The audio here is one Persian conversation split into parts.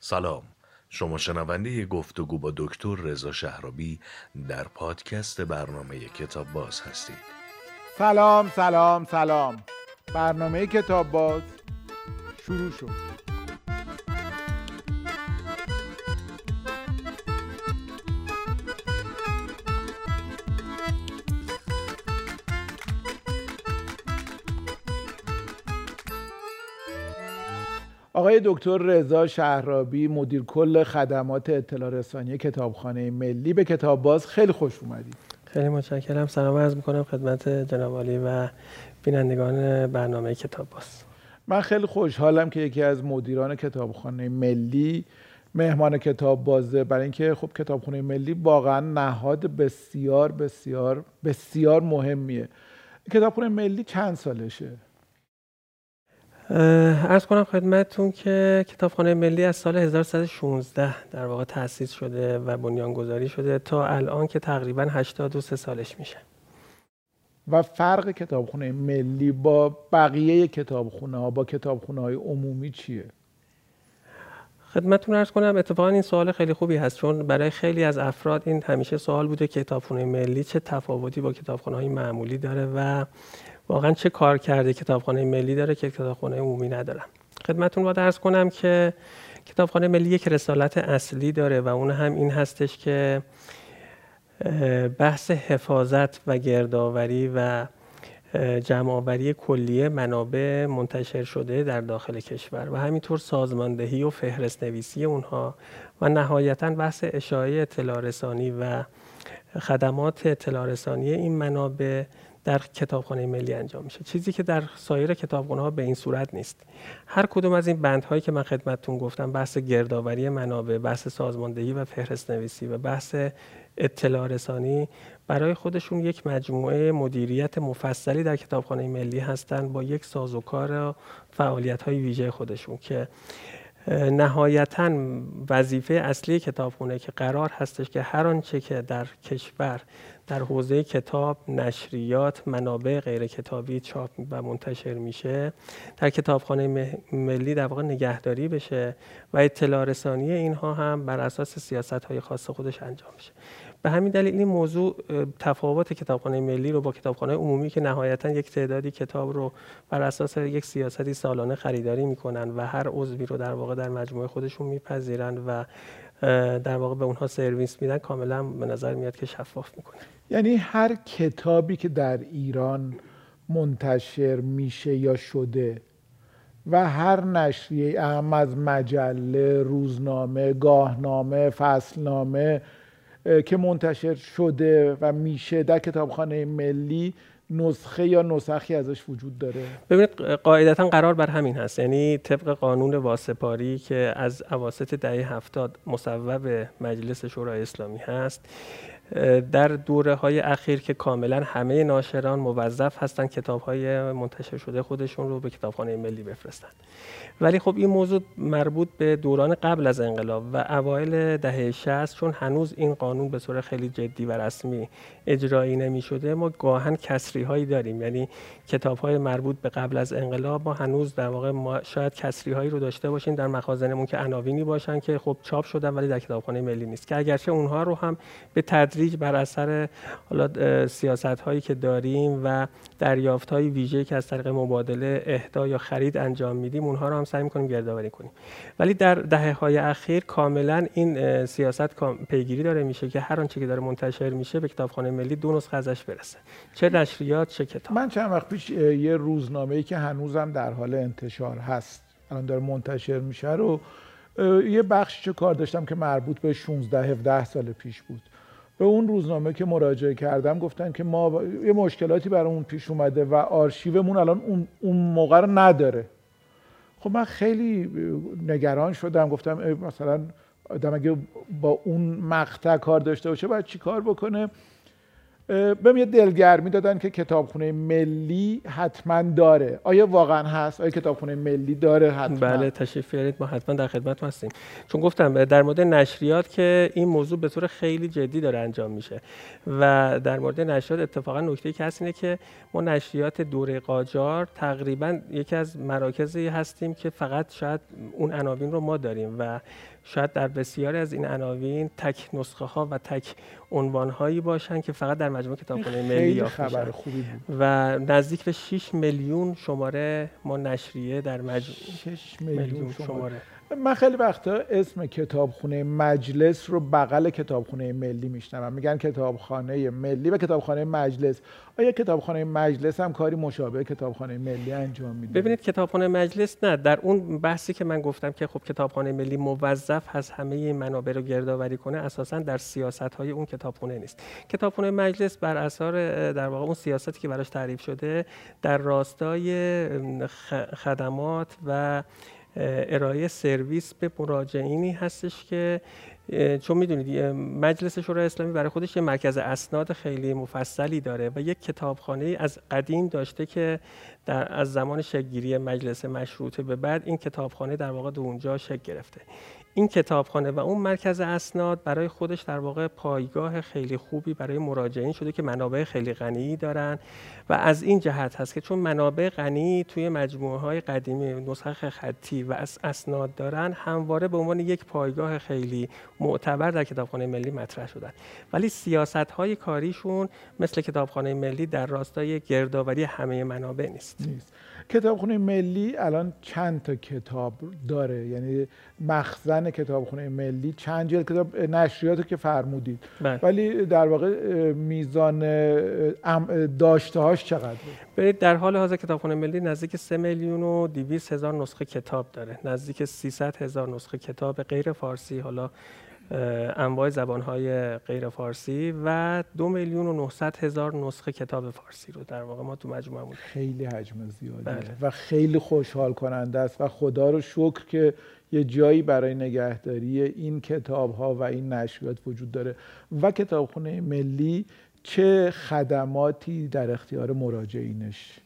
سلام. شما شنونده گفتگو با دکتر رضا شهرابی در پادکست برنامه کتاب باز هستید. سلام سلام سلام. برنامه کتاب باز شروع شد. آقای دکتر رضا شهرابی مدیر کل خدمات اطلاع رسانی کتابخانه ملی به کتاب باز خیلی خوش اومدید. خیلی متشکرم. سلام عرض می‌کنم خدمت جناب و بینندگان برنامه کتاب باز. من خیلی خوشحالم که یکی از مدیران کتابخانه ملی مهمان کتاب بازه برای اینکه خب کتابخانه ملی واقعا نهاد بسیار بسیار بسیار مهمیه. کتابخانه ملی چند سالشه؟ ارز کنم خدمتتون که کتابخانه ملی از سال 1116 در واقع تأسیس شده و بنیانگذاری شده تا الان که تقریبا 83 سالش میشه و فرق کتابخانه ملی با بقیه کتابخونه ها با کتابخونه های عمومی چیه؟ خدمتتون ارز کنم اتفاقا این سوال خیلی خوبی هست چون برای خیلی از افراد این همیشه سوال بوده که کتابخونه ملی چه تفاوتی با کتابخونه های معمولی داره و واقعا چه کار کرده کتابخانه ملی داره که کتابخانه عمومی ندارم خدمتون با درس کنم که کتابخانه ملی یک رسالت اصلی داره و اون هم این هستش که بحث حفاظت و گردآوری و جمعآوری کلیه منابع منتشر شده در داخل کشور و همینطور سازماندهی و فهرست نویسی اونها و نهایتا بحث اشاعه اطلاع رسانی و خدمات اطلاع رسانی این منابع در کتابخانه ملی انجام میشه. چیزی که در سایر کتابخانه ها به این صورت نیست. هر کدوم از این بندهایی که من خدمتتون گفتم بحث گردآوری منابع بحث سازماندهی و فهرست نویسی و بحث اطلاع رسانی برای خودشون یک مجموعه مدیریت مفصلی در کتابخانه ملی هستند با یک سازوکار فعالیت های ویژه خودشون که نهایتا وظیفه اصلی کتابخونه که قرار هستش که هر آنچه که در کشور در حوزه کتاب نشریات منابع غیر کتابی چاپ و منتشر میشه. در کتابخانه ملی در واقع نگهداری بشه و اطلاع رسانی اینها هم بر اساس سیاست های خاص خودش انجام میشه به همین دلیل این موضوع تفاوت کتابخانه ملی رو با کتابخانه عمومی که نهایتا یک تعدادی کتاب رو بر اساس یک سیاستی سالانه خریداری می‌کنن و هر عضوی رو در واقع در مجموعه خودشون میپذیرن و در واقع به اونها سرویس میدن کاملا به نظر میاد که شفاف می‌کنه. یعنی هر کتابی که در ایران منتشر میشه یا شده و هر نشریه اهم از مجله، روزنامه، گاهنامه، فصلنامه که منتشر شده و میشه در کتابخانه ملی نسخه یا نسخی ازش وجود داره. ببینید قاعدتا قرار بر همین هست. یعنی طبق قانون واسپاری که از اواسط دهه هفتاد مصوب مجلس شورای اسلامی هست در دوره های اخیر که کاملا همه ناشران موظف هستند کتاب های منتشر شده خودشون رو به کتابخانه ملی بفرستند ولی خب این موضوع مربوط به دوران قبل از انقلاب و اوایل دهه 60 چون هنوز این قانون به صورت خیلی جدی و رسمی اجرایی نمی شده ما گاهن کسری هایی داریم. یعنی کتاب های مربوط به قبل از انقلاب ما هنوز در واقع ما شاید کسری هایی رو داشته باشیم در مخازنمون که عناوینی باشن که خب چاپ شدن ولی در کتابخانه ملی نیست. که اگرچه اونها رو هم به تدریج بر اثر حالا سیاست هایی که داریم و دریافت های ویژه که از طریق مبادله اهدا یا خرید انجام میدیم اونها رو هم سعی می‌کنیم گردآوری کنیم. ولی در دهه های اخیر کاملا این سیاست پیگیری داره میشه که هر آنچه که داره منتشر میشه به کتابخانه ملی دو نسخه ازش برسه. چه نشریات چه کتاب. من چند وقت پیش یه روزنامه ای که هنوزم در حال انتشار هست الان داره منتشر میشه رو یه بخش چه کار داشتم که مربوط به 16 17 سال پیش بود. به اون روزنامه که مراجعه کردم گفتن که ما یه مشکلاتی برامون پیش اومده و آرشیومون الان اون, اون موقع رو نداره. خب من خیلی نگران شدم گفتم مثلا آدم اگه با اون مقطع کار داشته باشه باید چی کار بکنه؟ بهم یه دلگرمی دادن که کتابخونه ملی حتما داره. آیا واقعا هست؟ آیا کتابخونه ملی داره حتما؟ بله تشریف بیارید ما حتما در خدمت هستیم. چون گفتم در مورد نشریات که این موضوع به طور خیلی جدی داره انجام میشه. و در مورد نشریات اتفاقا نکته که هست اینه که ما نشریات دوره قاجار تقریبا یکی از مراکزی هستیم که فقط شاید اون عناوین رو ما داریم و شاید در بسیاری از این عناوین تک نسخه ها و تک عنوان هایی باشن که فقط در مجموعه کتابخانه ملی یافت خبر خوبی بود. و نزدیک به 6 میلیون شماره ما نشریه در مجموعه 6 میلیون شماره. من خیلی وقتا اسم کتابخونه مجلس رو بغل کتابخونه ملی میشنوم. میگن کتابخانه ملی و کتابخانه مجلس. آیا کتابخانه مجلس هم کاری مشابه کتابخانه ملی انجام میده؟ ببینید کتابخانه مجلس نه. در اون بحثی که من گفتم که خب کتابخانه ملی موظف هست همه منابع رو گردآوری کنه اساسا در سیاست های اون کتابخونه نیست. کتابخانه مجلس بر اثر در واقع اون سیاستی که براش تعریف شده در راستای خدمات و ارائه سرویس به مراجعینی هستش که چون می‌دونید مجلس شورای اسلامی برای خودش یه مرکز اسناد خیلی مفصلی داره و یک کتابخانه از قدیم داشته که در از زمان شگیری مجلس مشروطه به بعد این کتابخانه در واقع دو اونجا شکل گرفته این کتابخانه و اون مرکز اسناد برای خودش در واقع پایگاه خیلی خوبی برای مراجعین شده که منابع خیلی غنی دارن و از این جهت هست که چون منابع غنی توی مجموعه های قدیمی نسخه خطی و اسناد دارن همواره به عنوان یک پایگاه خیلی معتبر در کتابخانه ملی مطرح شدن ولی سیاست های کاریشون مثل کتابخانه ملی در راستای گردآوری همه منابع نیست. نیست. کتابخونه ملی الان چند تا کتاب داره یعنی مخزن کتابخونه ملی چند جلد کتاب نشریات که فرمودید بله. ولی در واقع میزان داشته هاش چقدره برید در حال حاضر کتابخونه ملی نزدیک 3 میلیون و 200 هزار نسخه کتاب داره نزدیک 300 هزار نسخه کتاب غیر فارسی حالا انواع زبانهای غیر فارسی و دو میلیون و 900 هزار نسخه کتاب فارسی رو در واقع ما تو مجموعه بود خیلی حجم زیادیه. بله. و خیلی خوشحال کننده است و خدا رو شکر که یه جایی برای نگهداری این کتاب ها و این نشریات وجود داره. و کتابخونه ملی چه خدماتی در اختیار مراجعینش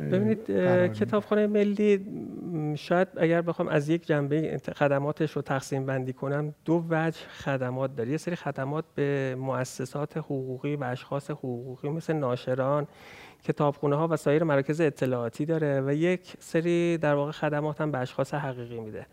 ببینید کتابخانه ملی شاید اگر بخوام از یک جنبه خدماتش رو تقسیم بندی کنم دو وجه خدمات داره. یه سری خدمات به مؤسسات حقوقی و اشخاص حقوقی مثل ناشران کتابخونه ها و سایر مراکز اطلاعاتی داره و یک سری در واقع خدمات هم به اشخاص حقیقی میده.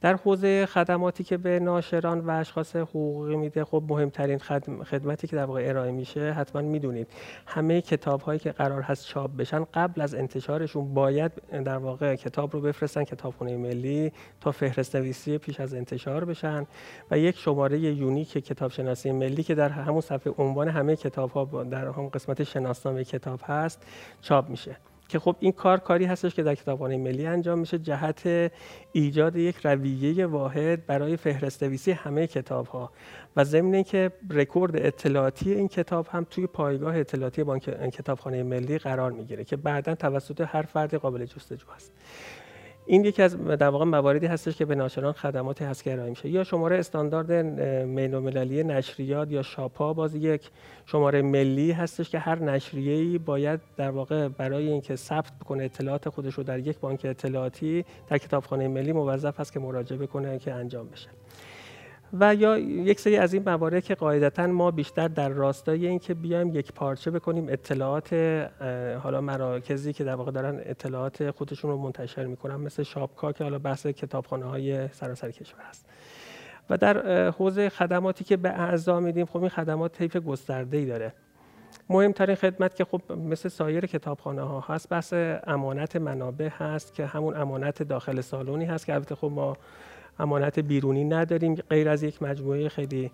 در حوزه خدماتی که به ناشران و اشخاص حقوقی میده خب مهمترین خدمتی که در واقع ارائه میشه حتما می‌دونید همه کتاب هایی که قرار هست چاپ بشن قبل از انتشارشون باید در واقع کتاب رو بفرستن کتابخونه ملی تا فهرست نویسی پیش از انتشار بشن. و یک شماره یونیک کتاب شناسی ملی که در همون صفحه عنوان همه کتاب ها در هم قسمت شناسنامه کتاب هست چاپ میشه. که خب این کار کاری هستش که در کتابخانه ملی انجام میشه. جهت ایجاد یک رویه واحد برای فهرستویسی همه کتاب ها و ضمن اینکه رکورد اطلاعاتی این کتاب هم توی پایگاه اطلاعاتی بانک کتابخانه ملی قرار می‌گیره که بعدا توسط هر فرد قابل جستجو است این یکی از در واقع مواردی هستش که به ناشران خدماتی هست که میشه. یا شماره استاندارد ملی نشریات یا شاپا باز یک شماره ملی هستش که هر نشریه‌ای باید در واقع برای اینکه ثبت بکنه اطلاعات خودش رو در یک بانک اطلاعاتی در کتابخانه ملی موظف هست که مراجعه بکنه که انجام بشه. و یا یک سری از این موارد که قاعدتا ما بیشتر در راستای اینکه بیایم یک پارچه بکنیم اطلاعات حالا مراکزی که در واقع دارن اطلاعات خودشون رو منتشر می‌کنن مثل شاپکا که حالا بحث کتابخانه های سراسر کشور هست و در حوزه خدماتی که به اعضا میدیم خب این خدمات طیف گسترده ای داره. مهمترین خدمت که خب مثل سایر کتابخانه ها هست بحث امانت منابع هست که همون امانت داخل سالونی هست که البته خب ما امانت بیرونی نداریم غیر از یک مجموعه خیلی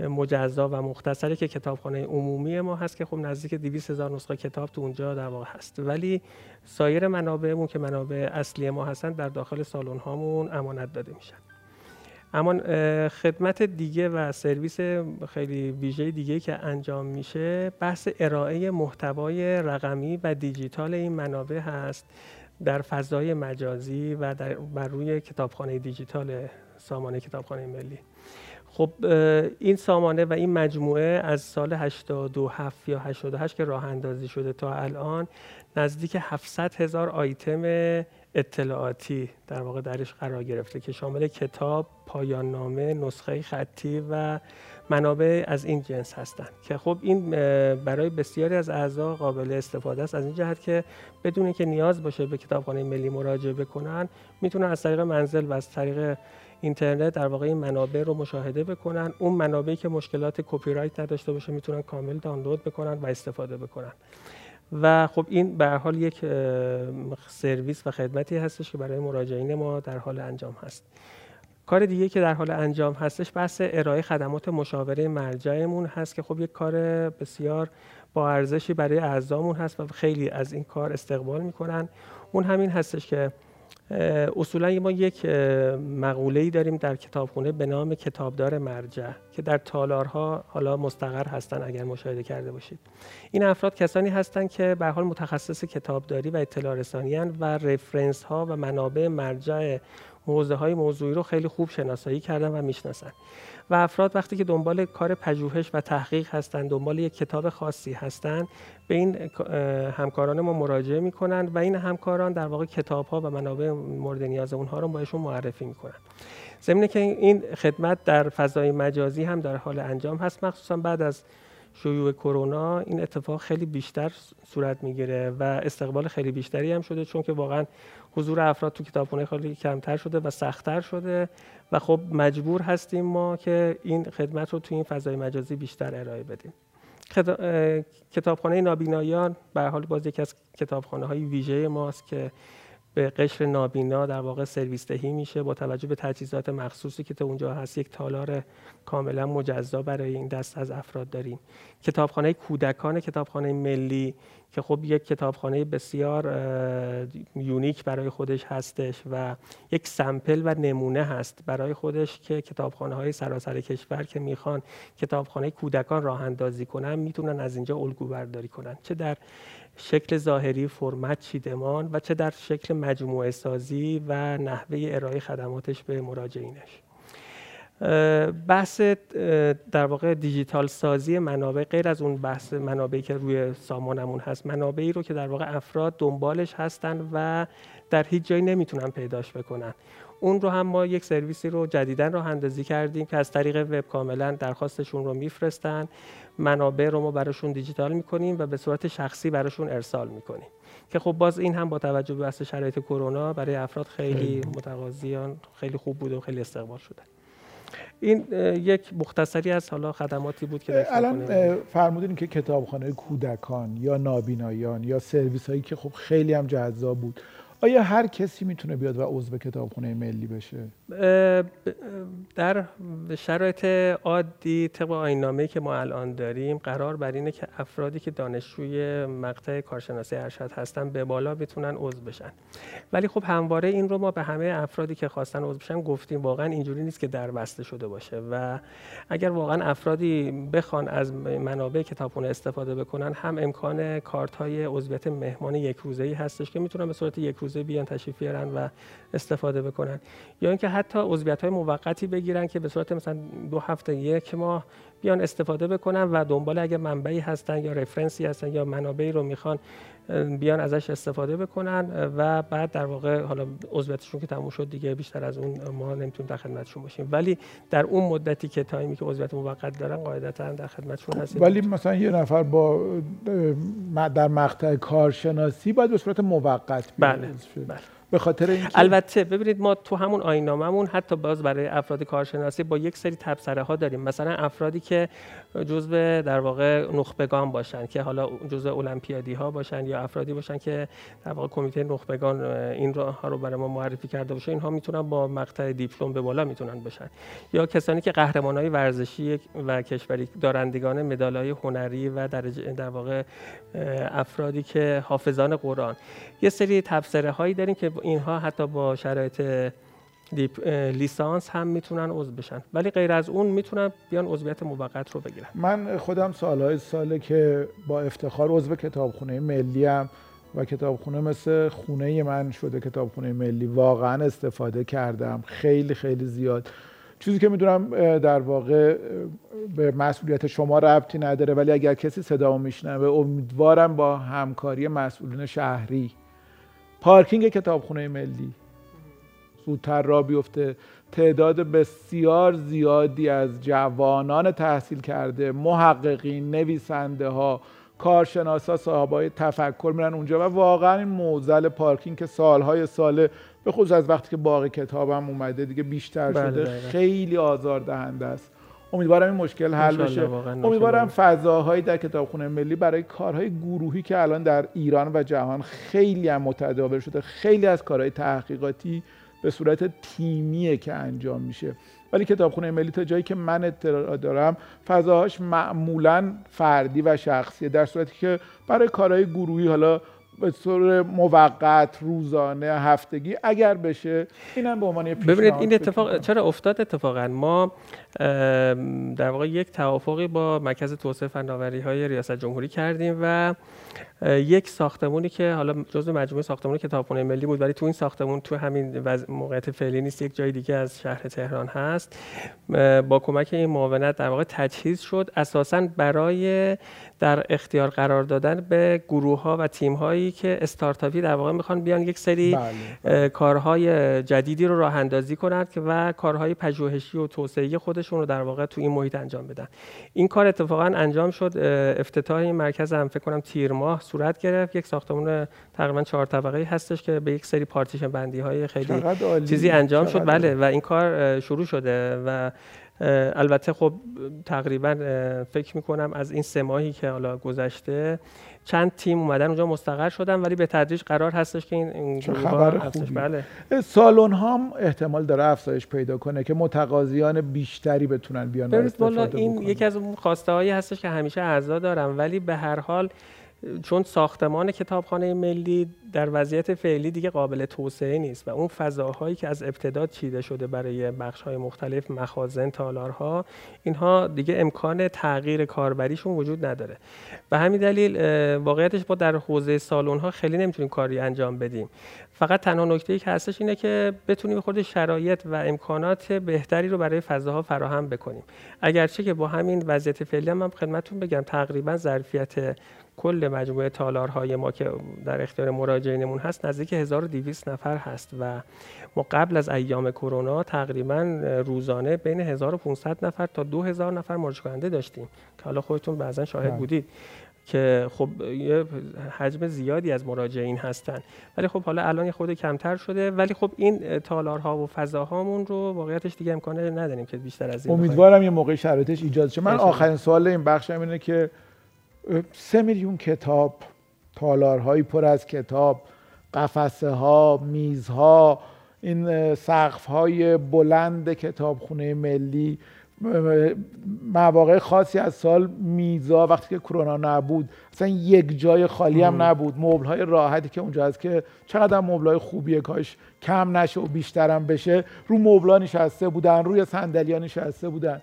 مجزا و مختصری که کتابخانه عمومی ما هست که خب نزدیک 200 هزار نسخه کتاب تو اونجا در واقع هست. ولی سایر منابعمون که منابع اصلی ما هستن در داخل سالن هامون امانت داده میشن. اما خدمت دیگه و سرویس خیلی ویژه دیگه که انجام میشه بحث ارائه محتوای رقمی و دیجیتال این منابع هست. در فضای مجازی و در بر روی کتابخانه دیجیتال سامانه کتابخانه ملی. خب این سامانه و این مجموعه از سال 87 یا 88 که راه اندازی شده تا الان نزدیک 700 هزار آیتم اطلاعاتی در واقع درش قرار گرفته که شامل کتاب، پایان نامه، نسخه خطی و منابع از این جنس هستند که خب این برای بسیاری از اعضا قابل استفاده است. از این جهت که بدون که نیاز باشه به کتابخانه ملی مراجعه بکنن می‌تونن از طریق منزل و از طریق اینترنت در واقع این منابع رو مشاهده بکنن. اون منابعی که مشکلات کپی رایت نداشته باشه می‌تونن کامل دانلود بکنن و استفاده بکنن. و خب این به حال یک سرویس و خدمتی هستش که برای مراجعین ما در حال انجام هست. کار دیگه که در حال انجام هستش بحث ارائه خدمات مشاوره مرجعمون هست که خب یک کار بسیار با ارزشی برای اعضامون هست و خیلی از این کار استقبال می‌کنن. اون همین هستش که اصولا ما یک مقوله ای داریم در کتابخونه به نام کتابدار مرجع که در تالارها حالا مستقر هستن اگر مشاهده کرده باشید. این افراد کسانی هستند که به حال متخصص کتابداری و اطلاع رسانی و رفرنس ها و منابع مرجع موضوع های موضوعی رو خیلی خوب شناسایی کردن و می‌شناسن. و افراد وقتی که دنبال کار پژوهش و تحقیق هستند دنبال یک کتاب خاصی هستند به این همکاران ما مراجعه می‌کنند و این همکاران در واقع کتاب ها و منابع مورد نیاز اونها رو بهشون معرفی می‌کنن. ضمن که این خدمت در فضای مجازی هم در حال انجام هست مخصوصا بعد از شیوع کرونا این اتفاق خیلی بیشتر صورت می‌گیره و استقبال خیلی بیشتری هم شده چون که واقعا حضور افراد تو کتابخونه خیلی کمتر شده و سختتر شده و خب مجبور هستیم ما که این خدمت رو تو این فضای مجازی بیشتر ارائه بدیم. کتابخانه نابینایان به حال باز یکی از کتابخانه های ویژه ماست که به قشر نابینا در واقع سرویس دهی میشه با توجه به تجهیزات مخصوصی که تو اونجا هست یک تالار کاملا مجزا برای این دست از افراد داریم. کتابخانه کودکان کتابخانه ملی که خب یک کتابخانه بسیار یونیک برای خودش هستش و یک سمپل و نمونه هست برای خودش که کتابخانه های سراسر کشور که می‌خوان کتابخانه کودکان راه اندازی کنن می‌تونن از اینجا الگو برداری کنن. چه در شکل ظاهری فرمت چیدمان و چه در شکل مجموعه سازی و نحوه ارائه خدماتش به مراجعینش. بحث در واقع دیجیتال سازی منابع غیر از اون بحث منابعی که روی سامانمون هست منابعی رو که در واقع افراد دنبالش هستن و در هیچ جایی نمی‌تونن پیداش بکنن. اون رو هم ما یک سرویسی رو جدیدا راه اندازی کردیم که از طریق وب کاملا درخواستشون رو میفرستن. منابع رو ما براشون دیجیتال می‌کنیم و به صورت شخصی براشون ارسال می‌کنیم. که خب باز این هم با توجه به بحث شرایط کرونا برای افراد خیلی متقاضیان خیلی خوب بود و خیلی استقبال شده. این یک مختصری از حالا خدماتی بود که الان فرمودین که کتابخانه کودکان یا نابینایان یا سرویس هایی که خب خیلی هم جذاب بود. آیا هر کسی می‌تونه بیاد و عضو کتابخونه ملی بشه؟ در شرایط عادی طبق آینامه که ما الان داریم قرار بر اینه که افرادی که دانشجوی مقطع کارشناسی ارشد هستن به بالا بتونن عضو بشن. ولی خب همواره این رو ما به همه افرادی که خواستن عضو بشن گفتیم واقعا اینجوری نیست که در بسته شده باشه. و اگر واقعا افرادی بخوان از منابع کتابخونه استفاده بکنن هم امکان کارت های عضویت مهمان یک روزه ای هستش که می‌تونن به صورت یک روزه بیان تشریف بیارن و استفاده بکنن. یا اینکه حتی عضویت های موقتی بگیرن که به صورت مثلا دو هفته یک ماه بیان استفاده بکنن و دنبال اگه منبعی هستن یا رفرنسی هستن یا منابعی رو می‌خوان بیان ازش استفاده بکنن و بعد در واقع حالا عضویتشون که تموم شد دیگه بیشتر از اون ما نمی‌تونیم در خدمتشون باشیم. ولی در اون مدتی که تایمی که عضویت موقت دارن قاعدتا در خدمتشون هستیم. ولی مثلا یه نفر با در مقطع کارشناسی باید به صورت موقت بله بله. به خاطر اینکه البته ببینید ما تو همون آیناممون حتی باز برای افراد کارشناسی با یک سری تبصره ها داریم. مثلا افرادی که جزء در واقع نخبگان باشن که حالا جزء المپیادی ها باشن یا افرادی باشن که در واقع کمیته نخبگان این ها رو برای ما معرفی کرده باشه اینها می‌تونن با مقطع دیپلم به بالا می‌تونن باشن یا کسانی که قهرمان های ورزشی و کشوری دارندگان مدال های هنری و درجه در واقع افرادی که حافظان قرآن. یه سری تبصره هایی داریم که اینها حتی با شرایط لیسانس هم می‌تونن عضو بشن. ولی غیر از اون می‌تونن بیان عضویت موقت رو بگیرن. من خودم سالهای ساله که با افتخار عضو کتابخونه ملی هم و کتابخونه مثل خونه من شده کتابخونه ملی واقعا استفاده کردم. خیلی خیلی زیاد. چیزی که می‌دونم در واقع به مسئولیت شما ربطی نداره ولی اگر کسی صدا میشنوه امیدوارم با همکاری مسئولین شهری پارکینگ کتابخونه ملی. زودتر را بیفته. تعداد بسیار زیادی از جوانان تحصیل کرده محققین نویسنده ها کارشناسا صاحبای تفکر میرن اونجا و واقعا این موزل پارکینگ که سالهای ساله به خصوص از وقتی که باقی کتابم اومده دیگه بیشتر بله شده بله. خیلی آزاردهنده است. امیدوارم این مشکل حل بشه. امیدوارم فضاهایی در کتابخونه ملی برای کارهای گروهی که الان در ایران و جهان خیلی هم متداول شده خیلی از کارهای تحقیقاتی به صورت تیمیه که انجام میشه. ولی کتابخونه ملی تا جایی که من اطلاع دارم فضاهاش معمولا فردی و شخصیه در صورتی که برای کارهای گروهی حالا به طور موقت روزانه هفتگی اگر بشه اینم به عنوان ببینید این اتفاق چرا افتاد اتفاقا؟ ما در واقع یک توافقی با مرکز توسعه فناوری های ریاست جمهوری کردیم و یک ساختمونی که حالا جزء مجموعه ساختمون کتابخونه ملی بود ولی تو این ساختمون تو همین موقعیت فعلی نیست یک جای دیگه از شهر تهران هست. با کمک این معاونت در واقع تجهیز شد اساسا برای در اختیار قرار دادن به گروه ها و تیم هایی که استارتاپی در واقع می‌خوان بیان یک سری بله. بله. کارهای جدیدی رو راه اندازی کنند که و کارهای پژوهشی و توسعه خودشون رو در واقع تو این محیط انجام بدن این کار اتفاقا انجام شد افتتاح این مرکز هم فکر کنم تیر ماه صورت گرفت یک ساختمان تقریبا چهار طبقه هستش که به یک سری پارتیشن بندی های خیلی چیزی انجام شد بله و این کار شروع شده و البته خب تقریبا فکر می‌کنم از این سه ماهی که حالا گذشته چند تیم اومدن اونجا مستقر شدن ولی به تدریج قرار هستش که این خبر خوبی. بله. سالن هم احتمال داره افزایش پیدا کنه که متقاضیان بیشتری بتونن بیان استفاده این یکی از اون خواسته هایی هستش که همیشه اعضا دارم ولی به هر حال چون ساختمان کتابخانه ملی در وضعیت فعلی دیگه قابل توسعه نیست و اون فضاهایی که از ابتدا چیده شده برای بخش های مختلف مخازن تالارها اینها دیگه امکان تغییر کاربریشون وجود نداره. به همین دلیل واقعیتش با در حوزه سالن ها خیلی نمی‌تونیم کاری انجام بدیم. فقط تنها نکته ای که هستش اینه که بتونیم خود شرایط و امکانات بهتری رو برای فضاها فراهم بکنیم. اگرچه که با همین وضعیت فعلی هم, هم خدمتتون بگم تقریبا ظرفیت کل مجموعه تالارهای ما که در اختیار مراجعینمون هست نزدیک 1200 نفر هست و ما قبل از ایام کرونا تقریبا روزانه بین 1500 نفر تا 2000 نفر مراجعه کننده داشتیم. که حالا خودتون بعضا شاهد بله. بودید که خب یه حجم زیادی از مراجعین هستن. ولی خب حالا الان یه خود کمتر شده. ولی خب این تالارها و فضاهامون رو واقعیتش دیگه امکانه نداریم که بیشتر از این امیدوارم یه موقع شرایطش ایجاد شه. من آخرین سوال این بخشم اینه که سه میلیون کتاب تالارهایی پر از کتاب قفسه ها میزها این سقف های بلند کتابخونه ملی مواقع خاصی از سال میزا وقتی که کرونا نبود. اصلا یک جای خالی هم نبود. مبل های راحتی که اونجا هست که چقدر مبل های خوبیه کاش کم نشه و بیشترم بشه. رو مبلا نشسته بودن روی صندلی نشسته بودن.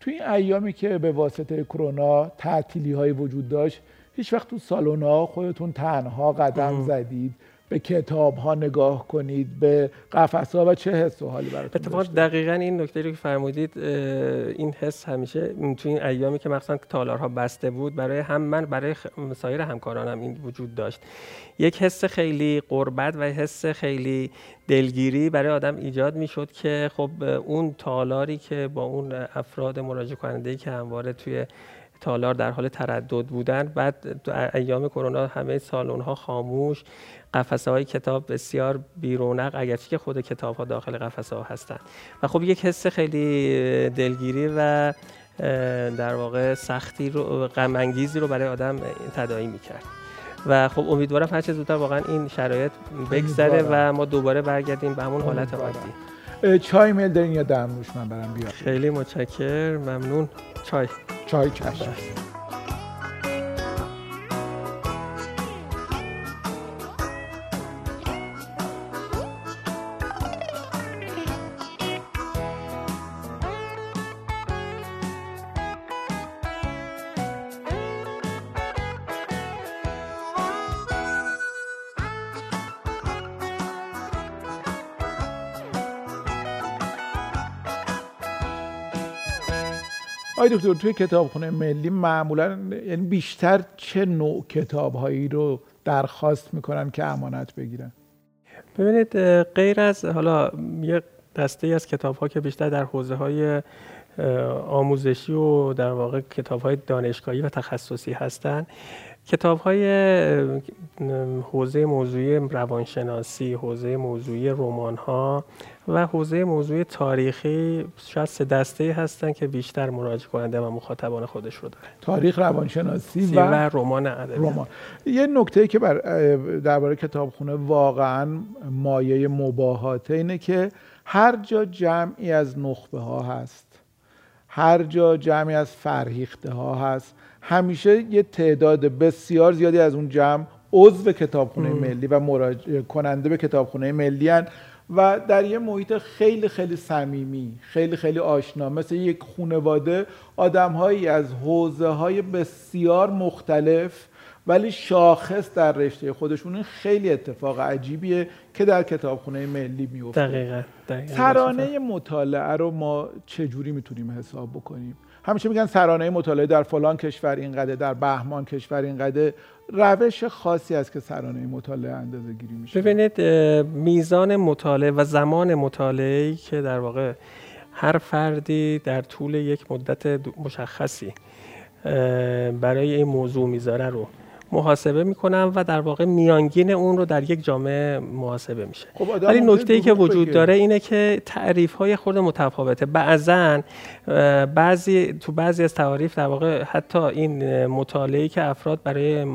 تو این ایامی که به واسطه کرونا تعطیلی های وجود داشت هیچ وقت تو سالن خودتون تنها قدم زدید به کتاب ها نگاه کنید به قفس ها و چه حس و حالی براتون اتفاق دقیقا این نکته رو که فرمودید این حس همیشه تو این ایامی که مثلا تالارها بسته بود برای هم من برای سایر همکارانم این وجود داشت. یک حس خیلی قربت و حس خیلی دلگیری برای آدم ایجاد می‌شد که خب اون تالاری که با اون افراد مراجعه کننده که همواره توی تالار در حال تردد بودن. بعد ایام کرونا همه سالن ها خاموش. قفسه های کتاب بسیار بیرونق اگرچه که خود کتاب ها داخل قفسه ها هستن و خب یک حس خیلی دلگیری و در واقع سختی رو غم انگیزی رو برای آدم تداعی می‌کرد. و خب امیدوارم هر چه زودتر واقعا این شرایط بگذره و ما دوباره برگردیم به همون حالت عادی. چای میل دارین یا دمنوش من برم بیارم خیلی متشکر ممنون. چای. چای چشم آقای دکتر توی کتابخونه ملی معمولا یعنی بیشتر چه نوع کتابهایی رو درخواست می‌کنن که امانت بگیرن؟ ببینید غیر از حالا یه دسته از کتاب ها که بیشتر در حوزه های آموزشی و در واقع کتاب های دانشگاهی و تخصصی هستند کتاب های حوزه موضوعی روانشناسی، حوزه موضوعی رمان ها و حوزه موضوعی تاریخی شاید سه دسته هستن که بیشتر مراجع کننده و مخاطبان خودش رو داره تاریخ روانشناسی و, و رمان ادبی رمان. یه نکته که بر درباره کتابخونه واقعا مایه مباهاته اینه که هر جا جمعی از نخبه ها هست هر جا جمعی از فرهیخته ها هست همیشه یه تعداد بسیار زیادی از اون جمع عضو کتابخونه ملی و مراجعه کننده به کتابخونه ملی هن. و در یه محیط خیلی خیلی صمیمی خیلی خیلی آشنا. مثل یک خونواده آدمهایی از حوزه های بسیار مختلف ولی شاخص در رشته خودشون. این خیلی اتفاق عجیبیه که در کتابخونه ملی میفته. دقیقا, دقیقا. ترانه مطالعه رو ما چجوری می‌تونیم حساب بکنیم؟ همیشه میگن سرانه مطالعه در فلان کشور اینقدر در بهمان کشور اینقدر. روش خاصی است که سرانه مطالعه اندازه گیری میشه. ببینید میزان مطالعه و زمان مطالعه که در واقع هر فردی در طول یک مدت مشخصی برای این موضوع می‌ذاره رو. محاسبه می‌کنم و در واقع میانگین اون رو در یک جامعه محاسبه میشه. خب ولی نکته ای که وجود داره اینه که تعریف های خود متفاوته. بعضا بعضی تو بعضی از تعریف در واقع حتی این مطالعه که افراد برای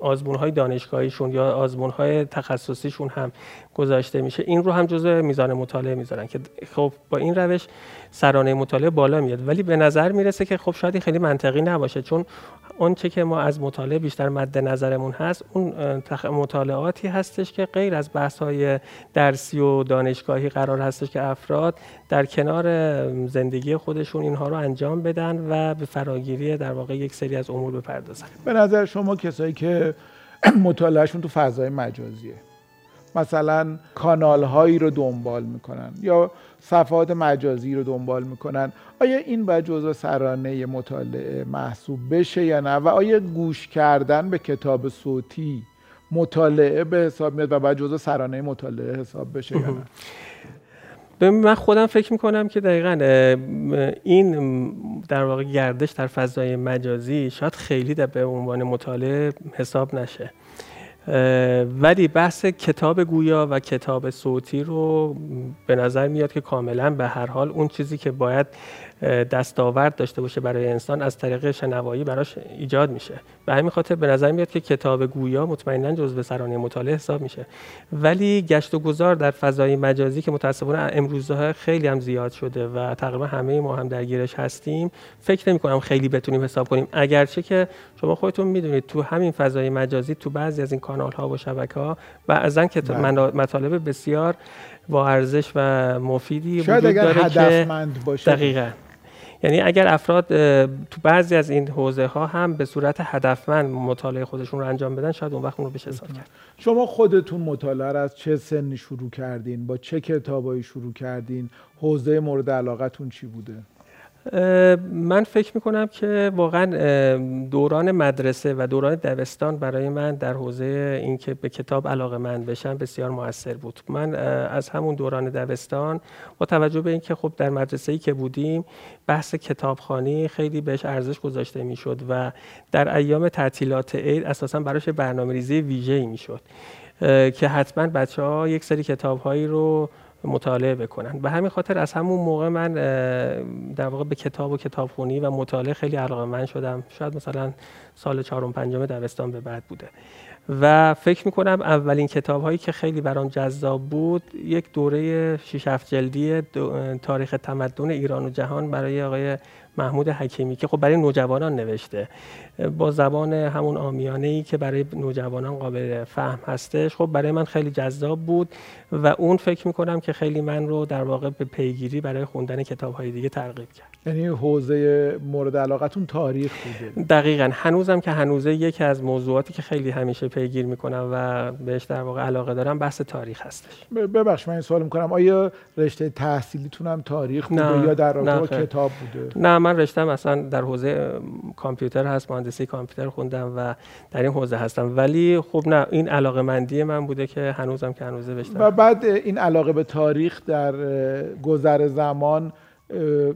آزمون های دانشگاهیشون یا آزمون های تخصصیشون هم گذاشته میشه این رو هم جزء میزان مطالعه می‌ذارن که خب با این روش سرانه مطالعه بالا میاد. ولی به نظر می‌رسه که خب شاید خیلی منطقی نباشه چون اون چه که ما از مطالعه بیشتر مد نظرمون هست اون مطالعاتی هستش که غیر از بحث های درسی و دانشگاهی قرار هستش که افراد در کنار زندگی خودشون اینها رو انجام بدن و به فراگیری در واقع یک سری از امور بپردازن. به نظر شما کسایی که مطالعهشون تو فضای مجازیه مثلا کانال هایی رو دنبال می‌کنن یا صفحات مجازی رو دنبال می‌کنن. آیا این باید جزء سرانه مطالعه محسوب بشه یا نه؟ و آیا گوش کردن به کتاب صوتی مطالعه به حساب میاد و باید جزء سرانه مطالعه حساب بشه یا نه؟ من خودم فکر می‌کنم که دقیقا این در واقع گردش در فضای مجازی شاید خیلی به عنوان مطالعه حساب نشه. ولی بحث کتاب گویا و کتاب صوتی رو به نظر میاد که کاملا به هر حال اون چیزی که باید دستاورد داشته باشه برای انسان از طریق شنوایی براش ایجاد میشه. به همین خاطر به نظر میاد که کتاب گویا مطمئنا جزو سرانه مطالعه حساب میشه. ولی گشت و گذار در فضای مجازی که متاسفانه امروزها خیلی هم زیاد شده و تقریبا همه ما هم درگیرش هستیم فکر نمی کنم خیلی بتونیم حساب کنیم. اگرچه که شما خودتون می‌دونید تو همین فضای مجازی تو بعضی از این کانال ها و شبکه ها بعضا کتاب. مطالب بسیار با ارزش و مفیدی شاید وجود اگر داره هدفمند باشه دقیقا. یعنی اگر افراد تو بعضی از این حوزه ها هم به صورت هدفمند مطالعه خودشون رو انجام بدن شاید اون وقت اون رو بشه حساب کرد شما خودتون مطالعه رو از چه سنی شروع کردین؟ با چه کتابایی شروع کردین؟ حوزه مورد علاقتون چی بوده؟ من فکر می‌کنم که واقعا دوران مدرسه و دوران دبستان برای من در حوزه اینکه به کتاب علاقه من بشم بسیار موثر بود. من از همون دوران دبستان با توجه به اینکه خب در مدرسه ای که بودیم بحث کتابخانی خیلی بهش ارزش گذاشته می‌شد و در ایام تعطیلات عید اساسا براش برنامه ریزی ویژه‌ای می‌شد که حتما بچه ها یک سری کتاب هایی رو مطالعه بکنن. به همین خاطر از همون موقع من در واقع به کتاب و کتابخونی و مطالعه خیلی علاقه من شدم. شاید مثلا سال چهارم پنجم دبستان به بعد بوده. و فکر می‌کنم اولین کتاب هایی که خیلی برام جذاب بود یک دوره 6 7 جلدی تاریخ تمدن ایران و جهان برای آقای محمود حکیمی که خب برای نوجوانان نوشته. با زبان همون آمیانه ای که برای نوجوانان قابل فهم هستش. خب برای من خیلی جذاب بود و اون فکر می‌کنم که خیلی من رو در واقع به پیگیری برای خوندن کتاب های دیگه ترغیب کرد. یعنی حوزه مورد علاقتون تاریخ بوده. دقیقا. هنوزم که هنوزه یکی از موضوعاتی که خیلی همیشه پیگیر می‌کنم و بهش در واقع علاقه دارم بحث تاریخ هستش. ببخش من این سوال می‌کنم. آیا رشته تحصیلیتون هم تاریخ بوده نه، یا در رابطه کتاب بوده؟ نه من رشته مثلا در حوزه کامپیوتر هست مهندسی کامپیوتر خوندم و در این حوزه هستم. ولی خب نه این علاقه مندی من بوده که هنوزم که هنوزه بشتم و بعد این علاقه به تاریخ در گذر زمان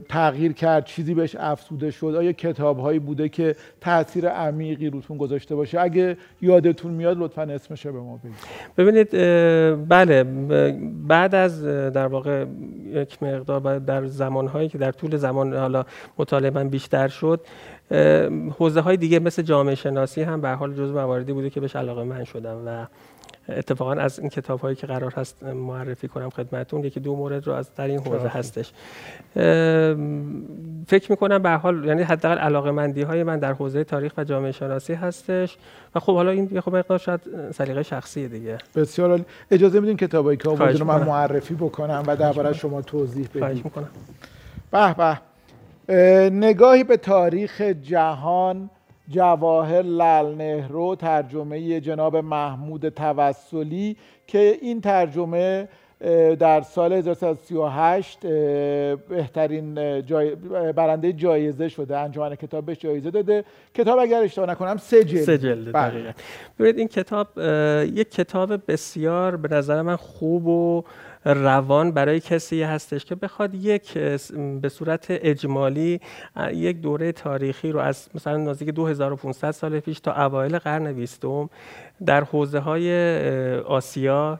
تغییر کرد چیزی بهش افسوده شد. آیا کتاب هایی بوده که تاثیر عمیقی روتون گذاشته باشه؟ اگه یادتون میاد لطفا اسمش به ما بگید. ببینید بله بعد از در واقع یک مقدار در زمان هایی که در طول زمان حالا مطالعه من بیشتر شد حوزه های دیگه مثل جامعه شناسی هم به حال جزو مواردی بوده که بهش علاقه من شدم و اتفاقا از این کتاب هایی که قرار هست معرفی کنم خدمتون یکی دو مورد رو از در این حوزه هستش. فکر می‌کنم به حال یعنی حداقل علاقه مندی های من در حوزه تاریخ و جامعه شناسی هستش و خب حالا این یه خب مقدار شاید سلیقه شخصی دیگه. بسیار عالی. اجازه میدین کتابایی که رو من معرفی بکنم و درباره شما توضیح بدید به به. نگاهی به تاریخ جهان جواهر لال نهرو ترجمه جناب محمود توسلی که این ترجمه در سال 1338 بهترین جای برنده جایزه شده انجمن کتاب بهش جایزه داده. کتاب اگر اشتباه نکنم سه جلد. سه جلد بله. ببینید این کتاب یک کتاب بسیار به نظر من خوب و روان برای کسی هستش که بخواد یک به صورت اجمالی یک دوره تاریخی رو از مثلا نزدیک 2500 سال پیش تا اوایل قرن بیستم در حوزه های آسیا،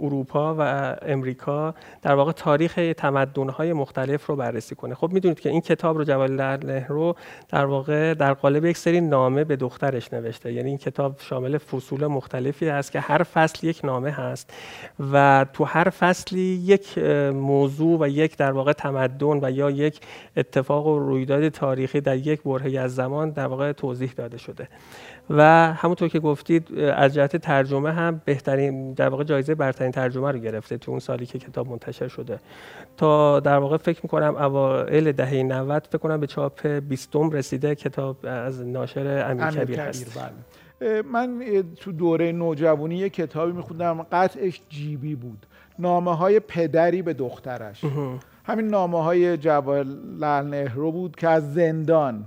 اروپا و امریکا در واقع تاریخ تمدن های مختلف رو بررسی کنه. خب می‌دونید که این کتاب رو جوال نهرو در واقع در قالب یک سری نامه به دخترش نوشته. یعنی این کتاب شامل فصول مختلفی هست که هر فصل یک نامه هست و تو هر فصلی یک موضوع و یک در واقع تمدن و یا یک اتفاق و رویداد تاریخی در یک برهه از زمان در واقع توضیح داده شده. و همونطور که گفتید از جهت ترجمه هم بهترین در واقع جایزه برترین ترجمه رو گرفته تو اون سالی که کتاب منتشر شده. تا در واقع فکر می‌کنم اوایل دهه 90 فکر کنم به چاپ 20 رسیده کتاب از ناشر امیر کبیر هست. بله. من تو دوره نوجوانی یه کتابی میخوندم قطعش جیبی بود. نامه های پدری به دخترش. همین نامه های جوال نهرو بود که از زندان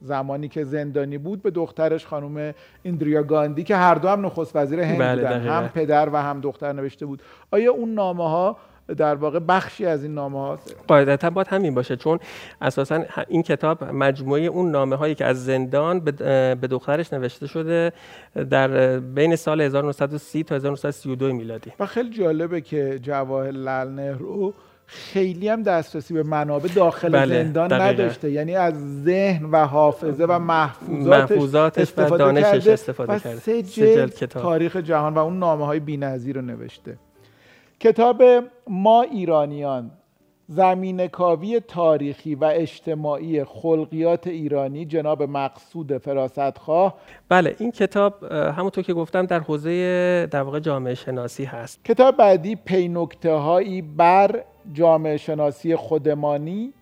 زمانی که زندانی بود به دخترش خانم ایندریا گاندی که هر دو هم نخست وزیر هند بله بودن هم پدر و هم دختر نوشته بود. آیا اون نامه ها در واقع بخشی از این نامه هاست قاعدتا باید همین باشه چون اساسا این کتاب مجموعه اون نامه هایی که از زندان به دخترش نوشته شده در بین سال 1930 تا 1932 میلادی. و خیلی جالبه که جواهر لال نهرو خیلی هم دسترسی به منابع داخل بله، زندان نداشته. یعنی از ذهن و حافظه و محفوظاتش, محفوظاتش استفاده و دانشش کرده استفاده و کرده. سه جلد, تاریخ جهان و اون نامه های رو نوشته. کتاب ما ایرانیان. زمین کاوی تاریخی و اجتماعی خلقیات ایرانی جناب مقصود فراستخواه بله این کتاب همونطور که گفتم در حوزه در واقع جامعه شناسی هست. کتاب بعدی پینکته هایی بر جامعه شناسی خودمانی.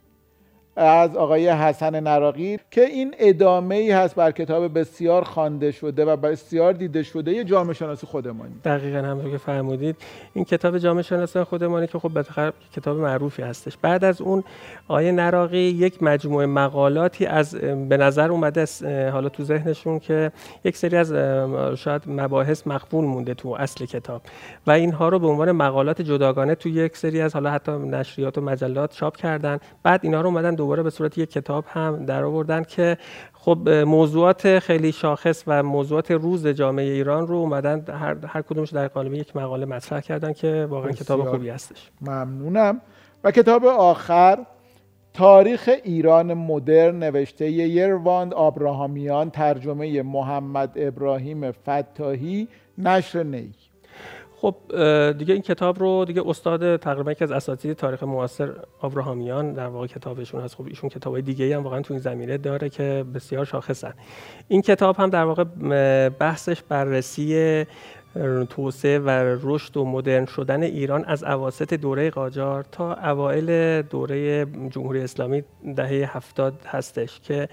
از آقای حسن نراقی که این ادامه ای هست بر کتاب بسیار خوانده شده و بسیار دیده شده جامعه شناسی خودمانی. دقیقا همونطور که فرمودید. این کتاب جامعه شناسی خودمانی که خب بالاخره کتاب معروفی هستش. بعد از اون آقای نراقی یک مجموعه مقالاتی از به نظر اومده حالا تو ذهنشون که یک سری از شاید مباحث مخفون مونده تو اصل کتاب. و اینها رو به عنوان مقالات جداگانه تو یک سری از حالا حتی نشریات و مجلات چاپ کردن. بعد اینها رو اومدن دوباره به صورت یک کتاب هم در آوردن که خب موضوعات خیلی شاخص و موضوعات روز جامعه ایران رو اومدن هر, هر کدومش در قالب یک مقاله مطرح کردن که واقعا کتاب خوبی هستش. ممنونم. و کتاب آخر تاریخ ایران مدرن نوشته یرواند آبراهامیان ترجمه محمد ابراهیم فتاحی نشر نی. خب دیگه این کتاب رو دیگه استاد تقریبا یکی از اساتید تاریخ معاصر آبراهامیان در واقع کتابشون هست. خب ایشون کتابای دیگه هم واقعا تو این زمینه داره که بسیار شاخصن. این کتاب هم در واقع بحثش بررسی توسعه و رشد و مدرن شدن ایران از اواسط دوره قاجار تا اوایل دوره جمهوری اسلامی دهه هفتاد هستش که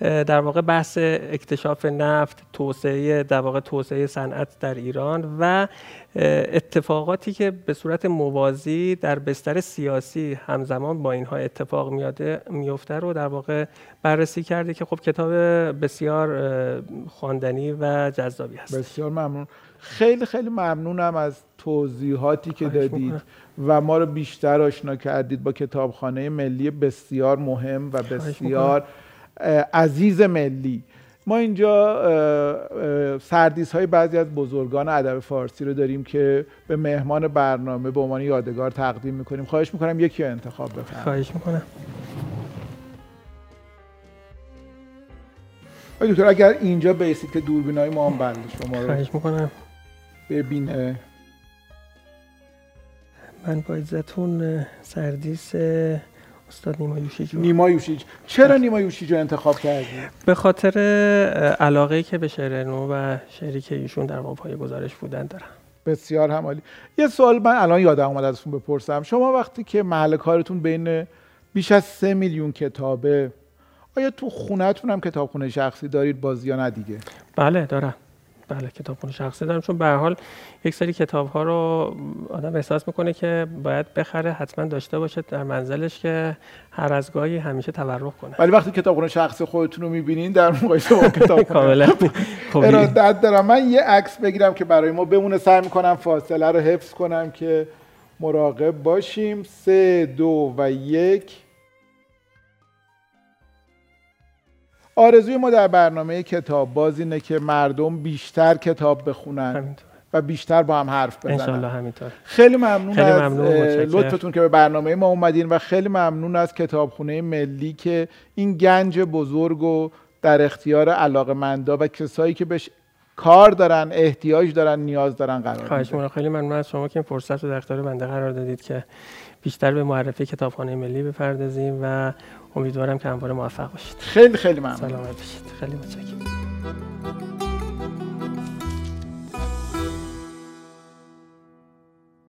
در واقع بحث اکتشاف نفت توسعه در واقع توسعه صنعت در ایران و اتفاقاتی که به صورت موازی در بستر سیاسی همزمان با اینها اتفاق میاده میفته رو در واقع بررسی کرده که خب کتاب بسیار خواندنی و جذابی هست. بسیار ممنون. خیلی خیلی ممنونم از توضیحاتی که دادید و ما رو بیشتر آشنا کردید با کتابخانه ملی بسیار مهم و بسیار عزیز ملی. ما اینجا سردیس های بعضی از بزرگان ادب فارسی رو داریم که به مهمان برنامه به عنوان یادگار تقدیم می‌کنیم. خواهش می‌کنم یکی رو انتخاب بفرمایید. خواهش می‌کنم. دکتر اگر اینجا بیسید که دوربین های ما هم بله شما رو خواهش می‌کنم. ببینه. من با عزتون سردیس استاد نیما یوشیجو نیما یوشیج. چرا نیما یوشیجو انتخاب کردی؟ به خاطر علاقه که به شعر نو و شعری که ایشون در واقع گزارش بودن دارم بسیار همالی یه سوال من الان یادم اومد ازتون بپرسم. شما وقتی که محل کارتون بین بیش از سه میلیون کتابه آیا تو خونهتون هم کتابخونه شخصی دارید بازی یا نه دیگه؟ بله دارم. بله کتابخونه شخصی دارم. چون به حال یک سری کتاب ها رو آدم احساس می‌کنه که باید بخره حتما داشته باشه در منزلش که هر از گاهی همیشه تورق کنه. ولی وقتی کتابخونه شخصی خودتون رو می‌بینین در مقایسه با کتاب کاملا. ارادت دارم. من یه عکس بگیرم که برای ما بمونه سعی می‌کنم فاصله رو حفظ کنم که مراقب باشیم. سه دو و یک. آرزوی ما در برنامه کتاب باز اینه که مردم بیشتر کتاب بخونن همینطور. و بیشتر با هم حرف بزنن انشالله همینطور خیلی ممنون خیلی از ممنون، متشکرم. لطفتون که به برنامه ما اومدین و خیلی ممنون از کتابخونه ملی که این گنج بزرگ و در اختیار علاقمندا و کسایی که بهش کار دارن احتیاج دارن نیاز دارن قرار خواهش میده خیلی ممنون از شما که این فرصت رو در اختیار بنده قرار دادید که بیشتر به معرفی کتابخانه ملی بپردازیم و امیدوارم که همواره موفق باشید. خیلی خیلی ممنون. سلامت باشید. خیلی متشکرم.